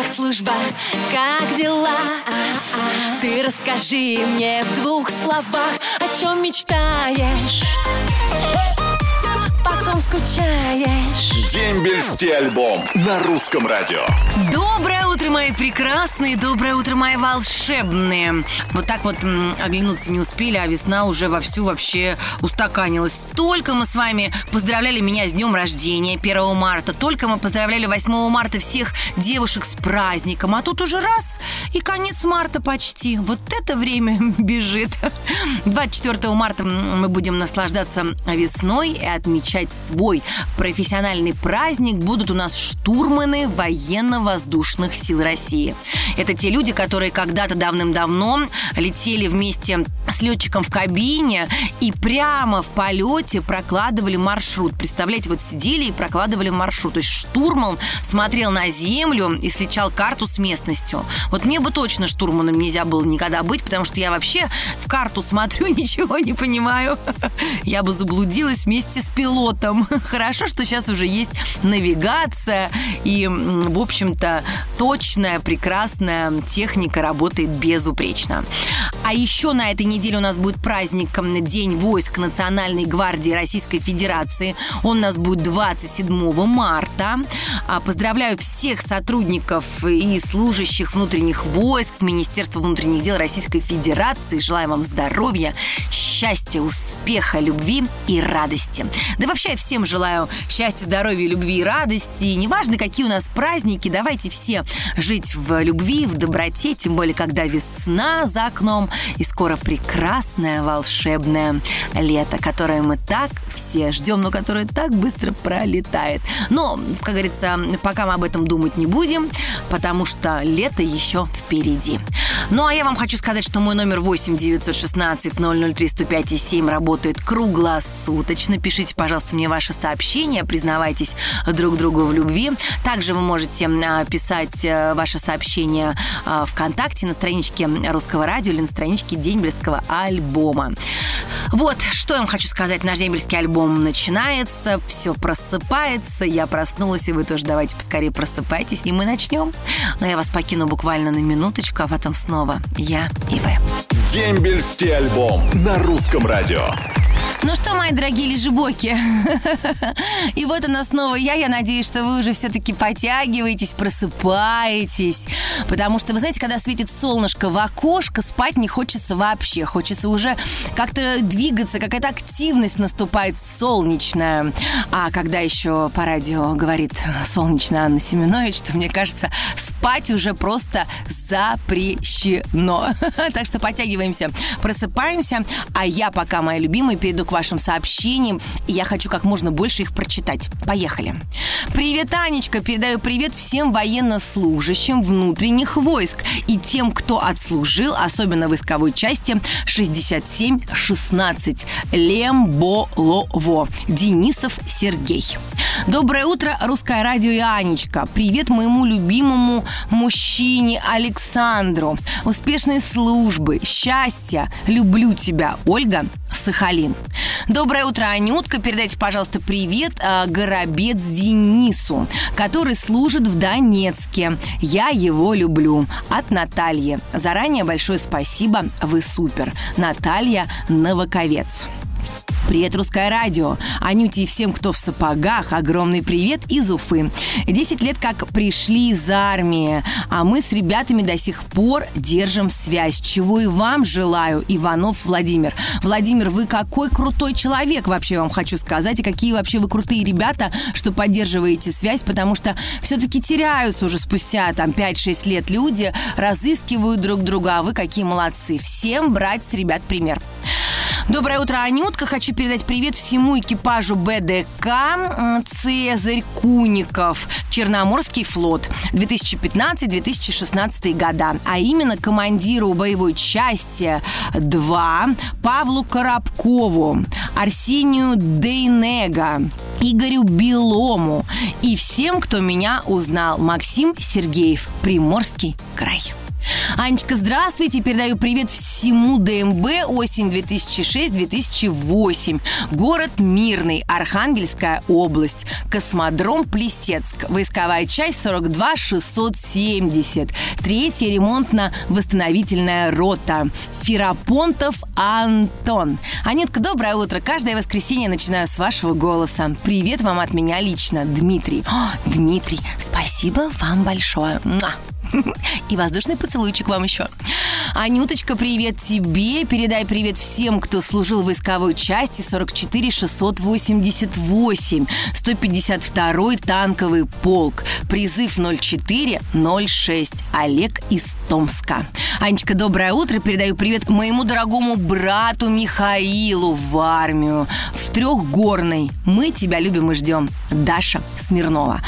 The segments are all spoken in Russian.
как служба, как дела? Ты расскажи мне в двух словах, о чем мечтаешь, потом скучаешь. Дембельский альбом на русском радио. Доброе мои прекрасные, доброе утро, мои волшебные. Вот так вот м, оглянуться не успели, а весна уже вовсю вообще устаканилась. Только мы с вами поздравляли меня с днем рождения 1 марта, только мы поздравляли 8 марта всех девушек с праздником, а тут уже раз и конец марта почти. Вот это время бежит. 24 марта мы будем наслаждаться весной и отмечать свой профессиональный праздник. Будут у нас штурманы военно-воздушных сил России. Это те люди, которые когда-то давным-давно летели вместе с летчиком в кабине и прямо в полете прокладывали маршрут. Представляете, вот сидели и прокладывали маршрут. То есть штурман смотрел на землю и сличал карту с местностью. Вот мне бы точно штурманом нельзя было никогда быть, потому что я вообще в карту смотрю, ничего не понимаю. Я бы заблудилась вместе с пилотом. Хорошо, что сейчас уже есть навигация и, в общем-то, точная, прекрасная техника работает безупречно. А еще на этой неделе у нас будет праздник День войск Национальной гвардии Российской Федерации. Он у нас будет 27 марта. А, Поздравляю всех сотрудников и служащих внутренних войск Министерства внутренних дел Российской Федерации. Желаю вам здоровья, счастья, успеха, любви и радости. Да вообще всем желаю счастья, здоровья, любви и радости. И неважно, какие у нас праздники, давайте все жить в любви, в доброте, тем более, когда весна за окном и скоро прекрасное волшебное лето, которое мы так все ждем, но которое так быстро пролетает. Но, как говорится, пока мы об этом думать не будем, потому что лето еще впереди. Ну, а я вам хочу сказать, что мой номер 8 916 003 105 и 7 работает круглосуточно. Пишите, пожалуйста, мне ваши сообщения, признавайтесь друг другу в любви. Также вы можете а, писать э, ваши сообщения а, ВКонтакте на страничке Русского радио или на страничке Дембельского альбома. Вот, что я вам хочу сказать. Наш дембельский альбом начинается, все просыпается. Я проснулась, и вы тоже давайте поскорее просыпайтесь, и мы начнем. Но я вас покину буквально на минуточку, а потом снова я и вы. Дембельский альбом на русском радио. Мои дорогие лежебоки, и вот она снова я. Я надеюсь, что вы уже все-таки потягиваетесь, просыпаетесь. Потому что, вы знаете, когда светит солнышко в окошко, спать не хочется вообще. Хочется уже как-то двигаться, какая-то активность наступает солнечная. А когда еще по радио говорит солнечная Анна Семенович, то мне кажется, спать уже просто запрещено. Так что подтягиваемся, просыпаемся. А я пока, мои любимые, перейду к вашим сообщениям. И я хочу как можно больше их прочитать. Поехали. Привет, Анечка. Передаю привет всем военнослужащим внутренних войск и тем, кто отслужил, особенно в войсковой части 67-16 Лемболово. Денисов Сергей. Доброе утро, Русское радио и Анечка. Привет моему любимому мужчине Александру. Успешной службы, счастья. Люблю тебя, Ольга Сахалин. Доброе утро, Анютка. Передайте, пожалуйста, привет э, Горобец Денису, который служит в Донецке. Я его люблю. От Натальи. Заранее большое спасибо. Вы супер. Наталья Новаковец. Привет, Русское радио! Анюте и всем, кто в сапогах, огромный привет из Уфы. Десять лет как пришли из армии, а мы с ребятами до сих пор держим связь, чего и вам желаю, Иванов Владимир. Владимир, вы какой крутой человек, вообще вам хочу сказать, и какие вообще вы крутые ребята, что поддерживаете связь, потому что все-таки теряются уже спустя там 5-6 лет люди, разыскивают друг друга, а вы какие молодцы. Всем брать с ребят пример. Доброе утро, Анютка. Хочу передать привет всему экипажу БДК «Цезарь Куников», Черноморский флот, 2015-2016 года, а именно командиру боевой части 2 Павлу Коробкову, Арсению Дейнега, Игорю Белому и всем, кто меня узнал. Максим Сергеев, Приморский край. Анечка, здравствуйте. Передаю привет всем всему ДМБ осень 2006-2008. Город Мирный, Архангельская область. Космодром Плесецк. Войсковая часть 42 670. Третья ремонтно-восстановительная рота. Ферапонтов Антон. Анютка, доброе утро. Каждое воскресенье начинаю с вашего голоса. Привет вам от меня лично, Дмитрий. О, Дмитрий, спасибо вам большое. Муа. И воздушный поцелуйчик вам еще. Анюточка, привет тебе. Передай привет всем, кто служил в войсковой части 44 688, 152 танковый полк. Призыв 0406. Олег из Томска. Анечка, доброе утро. Передаю привет моему дорогому брату Михаилу в армию. В трехгорной. Мы тебя любим и ждем. Даша Смирнова.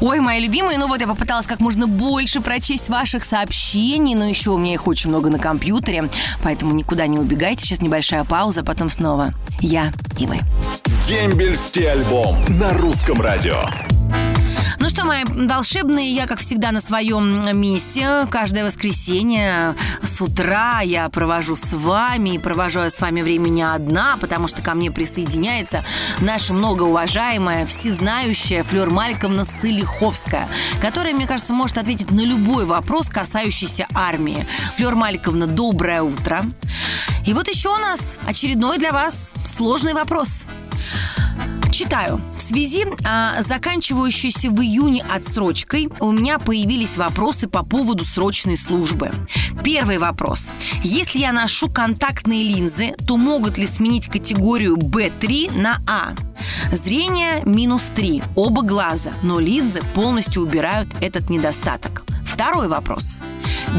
Ой, мои любимые, ну вот я попыталась как можно больше прочесть ваших сообщений, но еще у меня их очень много на компьютере, поэтому никуда не убегайте. Сейчас небольшая пауза, потом снова я и вы. Дембельский альбом на русском радио. Что, мои волшебные, я, как всегда, на своем месте. Каждое воскресенье с утра я провожу с вами. И провожу с вами время не одна, потому что ко мне присоединяется наша многоуважаемая, всезнающая Флёр Мальковна Сылиховская, которая, мне кажется, может ответить на любой вопрос, касающийся армии. Флёр Мальковна, доброе утро. И вот еще у нас очередной для вас сложный вопрос. Читаю. Связи а, заканчивающейся в июне отсрочкой у меня появились вопросы по поводу срочной службы. Первый вопрос. Если я ношу контактные линзы, то могут ли сменить категорию B3 на А? Зрение минус 3, оба глаза, но линзы полностью убирают этот недостаток. Второй вопрос.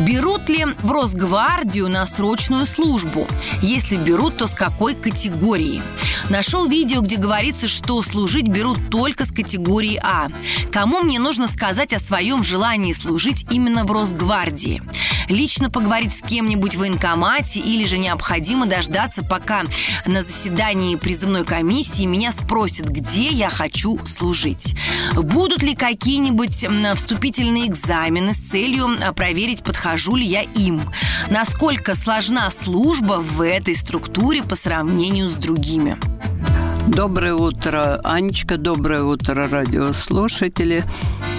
Берут ли в Росгвардию на срочную службу? Если берут, то с какой категории? Нашел видео, где говорится, что служить берут только с категории А. Кому мне нужно сказать о своем желании служить именно в Росгвардии? Лично поговорить с кем-нибудь в военкомате или же необходимо дождаться, пока на заседании призывной комиссии меня спросят, где я хочу служить. Будут ли какие-нибудь вступительные экзамены с целью а, проверить, подхожу ли я им? Насколько сложна служба в этой структуре по сравнению с другими? Доброе утро, Анечка, доброе утро, радиослушатели.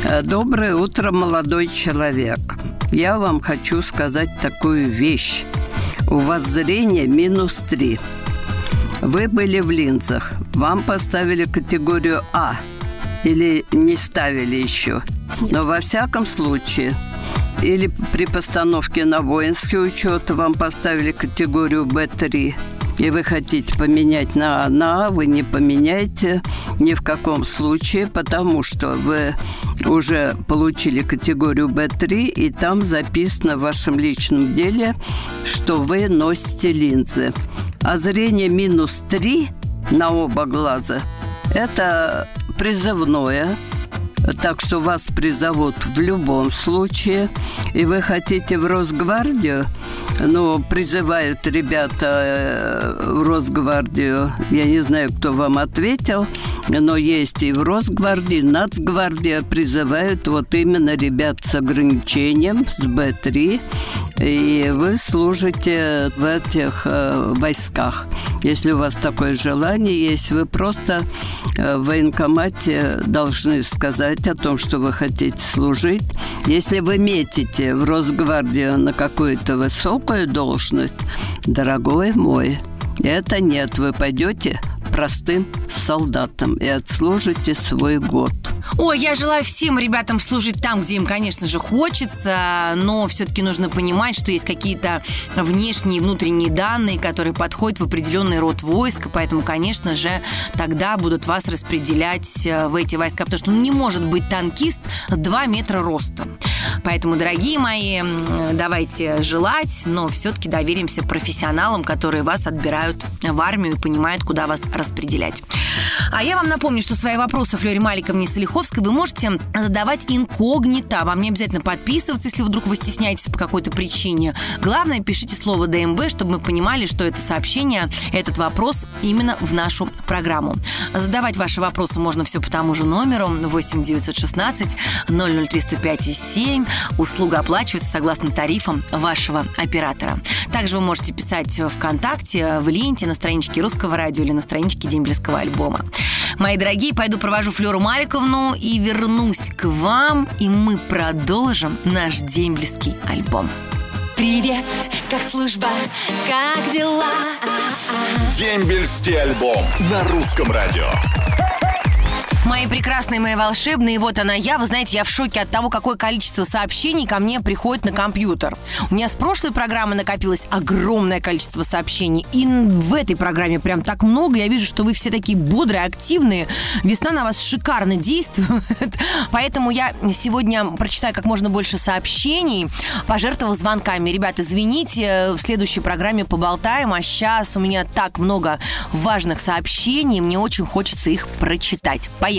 Э, Доброе утро, молодой человек. Я вам хочу сказать такую вещь. У вас зрение минус 3. Вы были в линзах. Вам поставили категорию А. Или не ставили еще. Но во всяком случае, или при постановке на воинский учет вам поставили категорию Б3, и вы хотите поменять на А, на А, вы не поменяете ни в каком случае, потому что вы уже получили категорию Б3, и там записано в вашем личном деле, что вы носите линзы. А зрение минус 3 на оба глаза – это призывное, так что вас призовут в любом случае, и вы хотите в Росгвардию, ну, призывают ребята э, в Росгвардию, я не знаю, кто вам ответил, но есть и в Росгвардии, Нацгвардия. Призывают вот именно ребят с ограничением, с Б3, и вы служите в этих э, войсках. Если у вас такое желание есть, вы просто э, в военкомате должны сказать о том, что вы хотите служить. Если вы метите в Росгвардию на какую-то высокую должность, дорогой мой, это нет, вы пойдете простым солдатом и отслужите свой год. Ой, я желаю всем ребятам служить там, где им, конечно же, хочется, но все-таки нужно понимать, что есть какие-то внешние и внутренние данные, которые подходят в определенный род войск, поэтому, конечно же, тогда будут вас распределять э, в эти войска, потому что ну, не может быть танкист 2 метра роста. Поэтому, дорогие мои, давайте желать, но все-таки доверимся профессионалам, которые вас отбирают в армию и понимают, куда вас распределять. А я вам напомню, что свои вопросы Флёре Маликовне Солиховской вы можете задавать инкогнито. Вам не обязательно подписываться, если вдруг вы стесняетесь по какой-то причине. Главное, пишите слово ДМБ, чтобы мы понимали, что это сообщение, этот вопрос именно в нашу программу. Задавать ваши вопросы можно все по тому же номеру 8 916 003 105 7. Услуга оплачивается согласно тарифам вашего оператора. Также вы можете писать ВКонтакте, в ленте, на страничке Русского радио или на страничке Дембельского альбома. Мои дорогие, пойду провожу Флеру Маликовну и вернусь к вам, и мы продолжим наш дембельский альбом. Привет, как служба, как дела? Дембельский альбом на русском радио. Мои прекрасные, мои волшебные, вот она я. Вы знаете, я в шоке от того, какое количество сообщений ко мне приходит на компьютер. У меня с прошлой программы накопилось огромное количество сообщений. И в этой программе прям так много. Я вижу, что вы все такие бодрые, активные. Весна на вас шикарно действует. Поэтому я сегодня прочитаю как можно больше сообщений, пожертвовав звонками. Ребят, извините, в следующей программе поболтаем. А сейчас у меня так много важных сообщений. Мне очень хочется их прочитать. Поехали.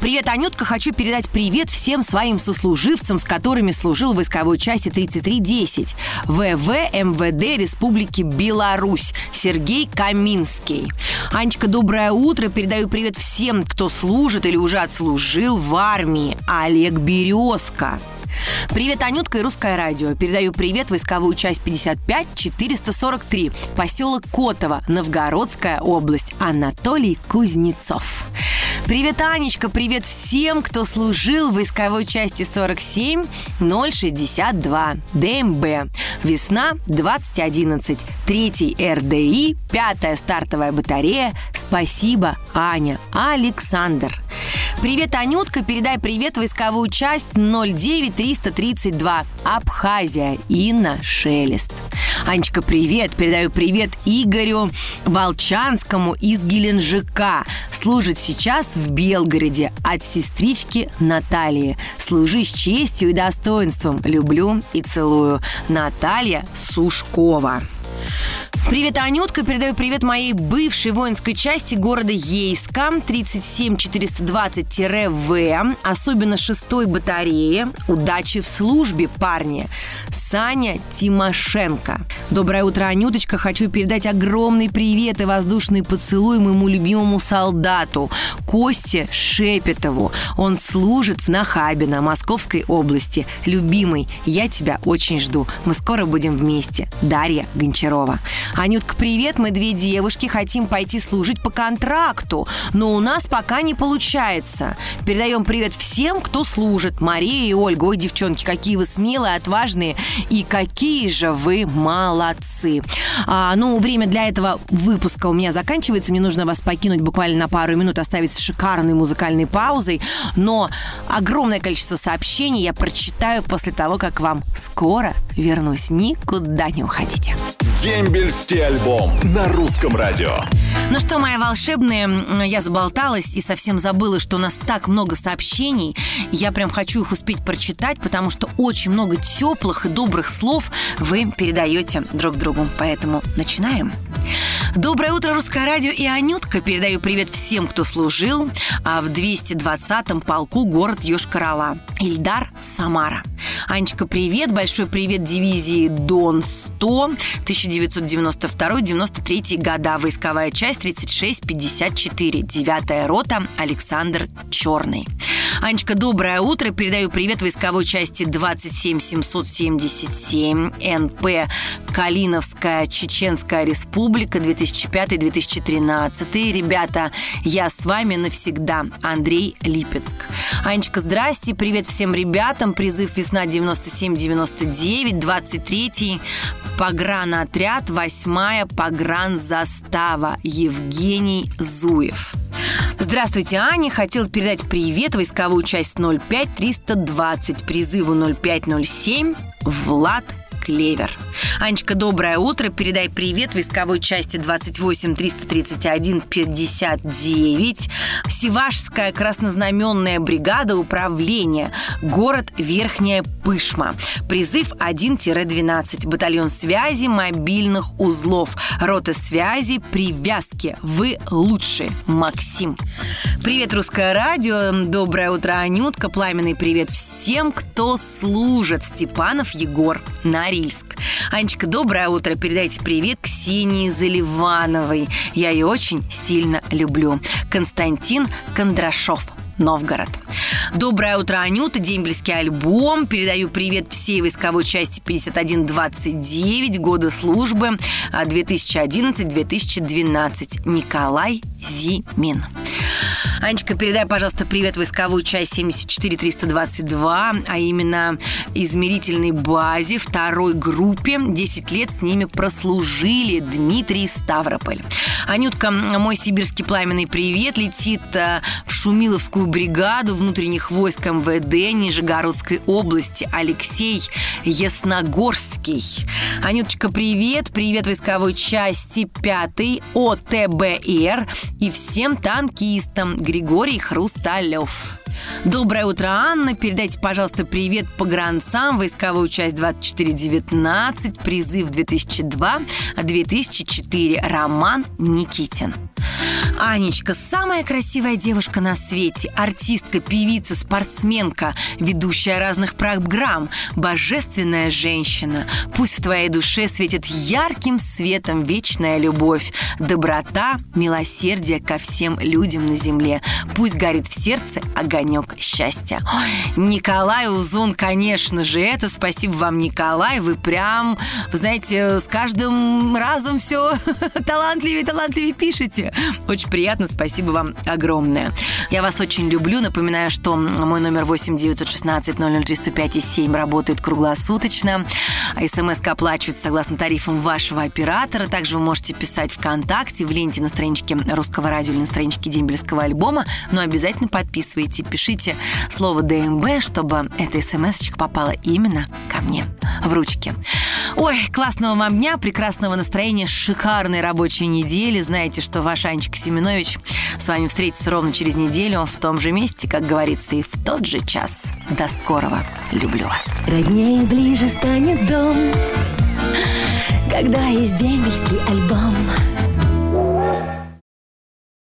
Привет, Анютка. Хочу передать привет всем своим сослуживцам, с которыми служил в войсковой части 3310 ВВ МВД Республики Беларусь. Сергей Каминский. Анечка, доброе утро. Передаю привет всем, кто служит или уже отслужил в армии. Олег Березка. Привет, Анютка и Русское радио. Передаю привет войсковую часть 55 443, поселок Котово, Новгородская область. Анатолий Кузнецов. Привет, Анечка, привет всем, кто служил в войсковой части 47 062 ДМБ. Весна 2011. Третий РДИ, пятая стартовая батарея. Спасибо, Аня. Александр. Привет, Анютка, передай привет войсковую часть 09332 Абхазия. Инна Шелест. Анечка, привет. Передаю привет Игорю Волчанскому из Геленджика. Служит сейчас в Белгороде от сестрички Натальи. Служи с честью и достоинством. Люблю и целую. Наталья Сушкова. Привет, Анютка. Передаю привет моей бывшей воинской части города Ейска 37420-В, особенно шестой батареи. Удачи в службе, парни. Саня Тимошенко. Доброе утро, Анюточка. Хочу передать огромный привет и воздушный поцелуй моему любимому солдату Косте Шепетову. Он служит в Нахабино, Московской области. Любимый, я тебя очень жду. Мы скоро будем вместе. Дарья Гончарова. Анютка, привет. Мы две девушки хотим пойти служить по контракту, но у нас пока не получается. Передаем привет всем, кто служит. Мария и Ольга. Ой, девчонки, какие вы смелые, отважные и какие же вы молодцы. А, ну, время для этого выпуска у меня заканчивается. Мне нужно вас покинуть буквально на пару минут, оставить с шикарной музыкальной паузой. Но огромное количество сообщений я прочитаю после того, как вам скоро вернусь. Никуда не уходите. Дембельский альбом на русском радио. Ну что, мои волшебные, я заболталась и совсем забыла, что у нас так много сообщений. Я прям хочу их успеть прочитать, потому что очень много теплых и добрых слов вы передаете друг другу. Поэтому начинаем. Доброе утро, Русское радио и Анютка. Передаю привет всем, кто служил а в 220-м полку город Йошкар-Ола. Ильдар, Самара. Анечка, привет. Большой привет дивизии Дон-100 1992-93 года. Войсковая часть 3654. Девятая рота. Александр Черный. Анечка, доброе утро. Передаю привет войсковой части 27777 НП Калиновская Чеченская Республика 2005-2013. Ребята, я с вами навсегда. Андрей Липецк. Анечка, здрасте. Привет всем ребятам. Призыв весна 97-99, 23 погранотряд, 8 погранзастава. Евгений Зуев. Здравствуйте, Аня. Хотел передать привет войсковую часть 05320, призыву 0507, Влад Клевер. Анечка, доброе утро. Передай привет войсковой части 28 331 59. Севашская краснознаменная бригада управления. Город Верхняя Пышма. Призыв 1-12. Батальон связи мобильных узлов. Рота связи привязки. Вы лучшие. Максим. Привет, Русское радио. Доброе утро, Анютка. Пламенный привет всем, кто служит. Степанов Егор. Норильск. Анечка, доброе утро. Передайте привет Ксении Заливановой. Я ее очень сильно люблю. Константин Кондрашов. Новгород. Доброе утро, Анюта. Дембельский альбом. Передаю привет всей войсковой части 5129 года службы 2011-2012. Николай Зимин. Анечка, передай, пожалуйста, привет войсковую часть 74322, а именно измерительной базе второй группе. 10 лет с ними прослужили Дмитрий Ставрополь. Анютка, мой сибирский пламенный привет летит э, в Шумиловскую бригаду внутренних войск МВД Нижегородской области Алексей Ясногорский. Анюточка, привет. Привет войсковой части 5 ОТБР и всем танкистам Григорий Хрусталев. Доброе утро, Анна. Передайте, пожалуйста, привет погранцам. Войсковую часть 2419, призыв 2002-2004. Роман Никитин. Анечка, самая красивая девушка на свете, артистка, певица, спортсменка, ведущая разных программ, божественная женщина. Пусть в твоей душе светит ярким светом вечная любовь, доброта, милосердие ко всем людям на земле. Пусть горит в сердце огонек счастья. Ой, Николай Узун, конечно же, это спасибо вам, Николай. Вы прям, вы знаете, с каждым разом все талантливее, талантливее пишете. Очень приятно, спасибо вам огромное. Я вас очень люблю. Напоминаю, что мой номер 8 916 003 105 7 работает круглосуточно. СМС оплачивается согласно тарифам вашего оператора. Также вы можете писать ВКонтакте, в ленте на страничке Русского радио или на страничке Дембельского альбома. Но обязательно подписывайте, пишите слово ДМБ, чтобы эта смс попала именно ко мне в ручки. Ой, классного вам дня, прекрасного настроения, шикарной рабочей недели. Знаете, что ваш Анечка Семенович с вами встретится ровно через неделю в том же месте, как говорится, и в тот же час. До скорого. Люблю вас. Роднее ближе станет дом, когда есть дембельский альбом.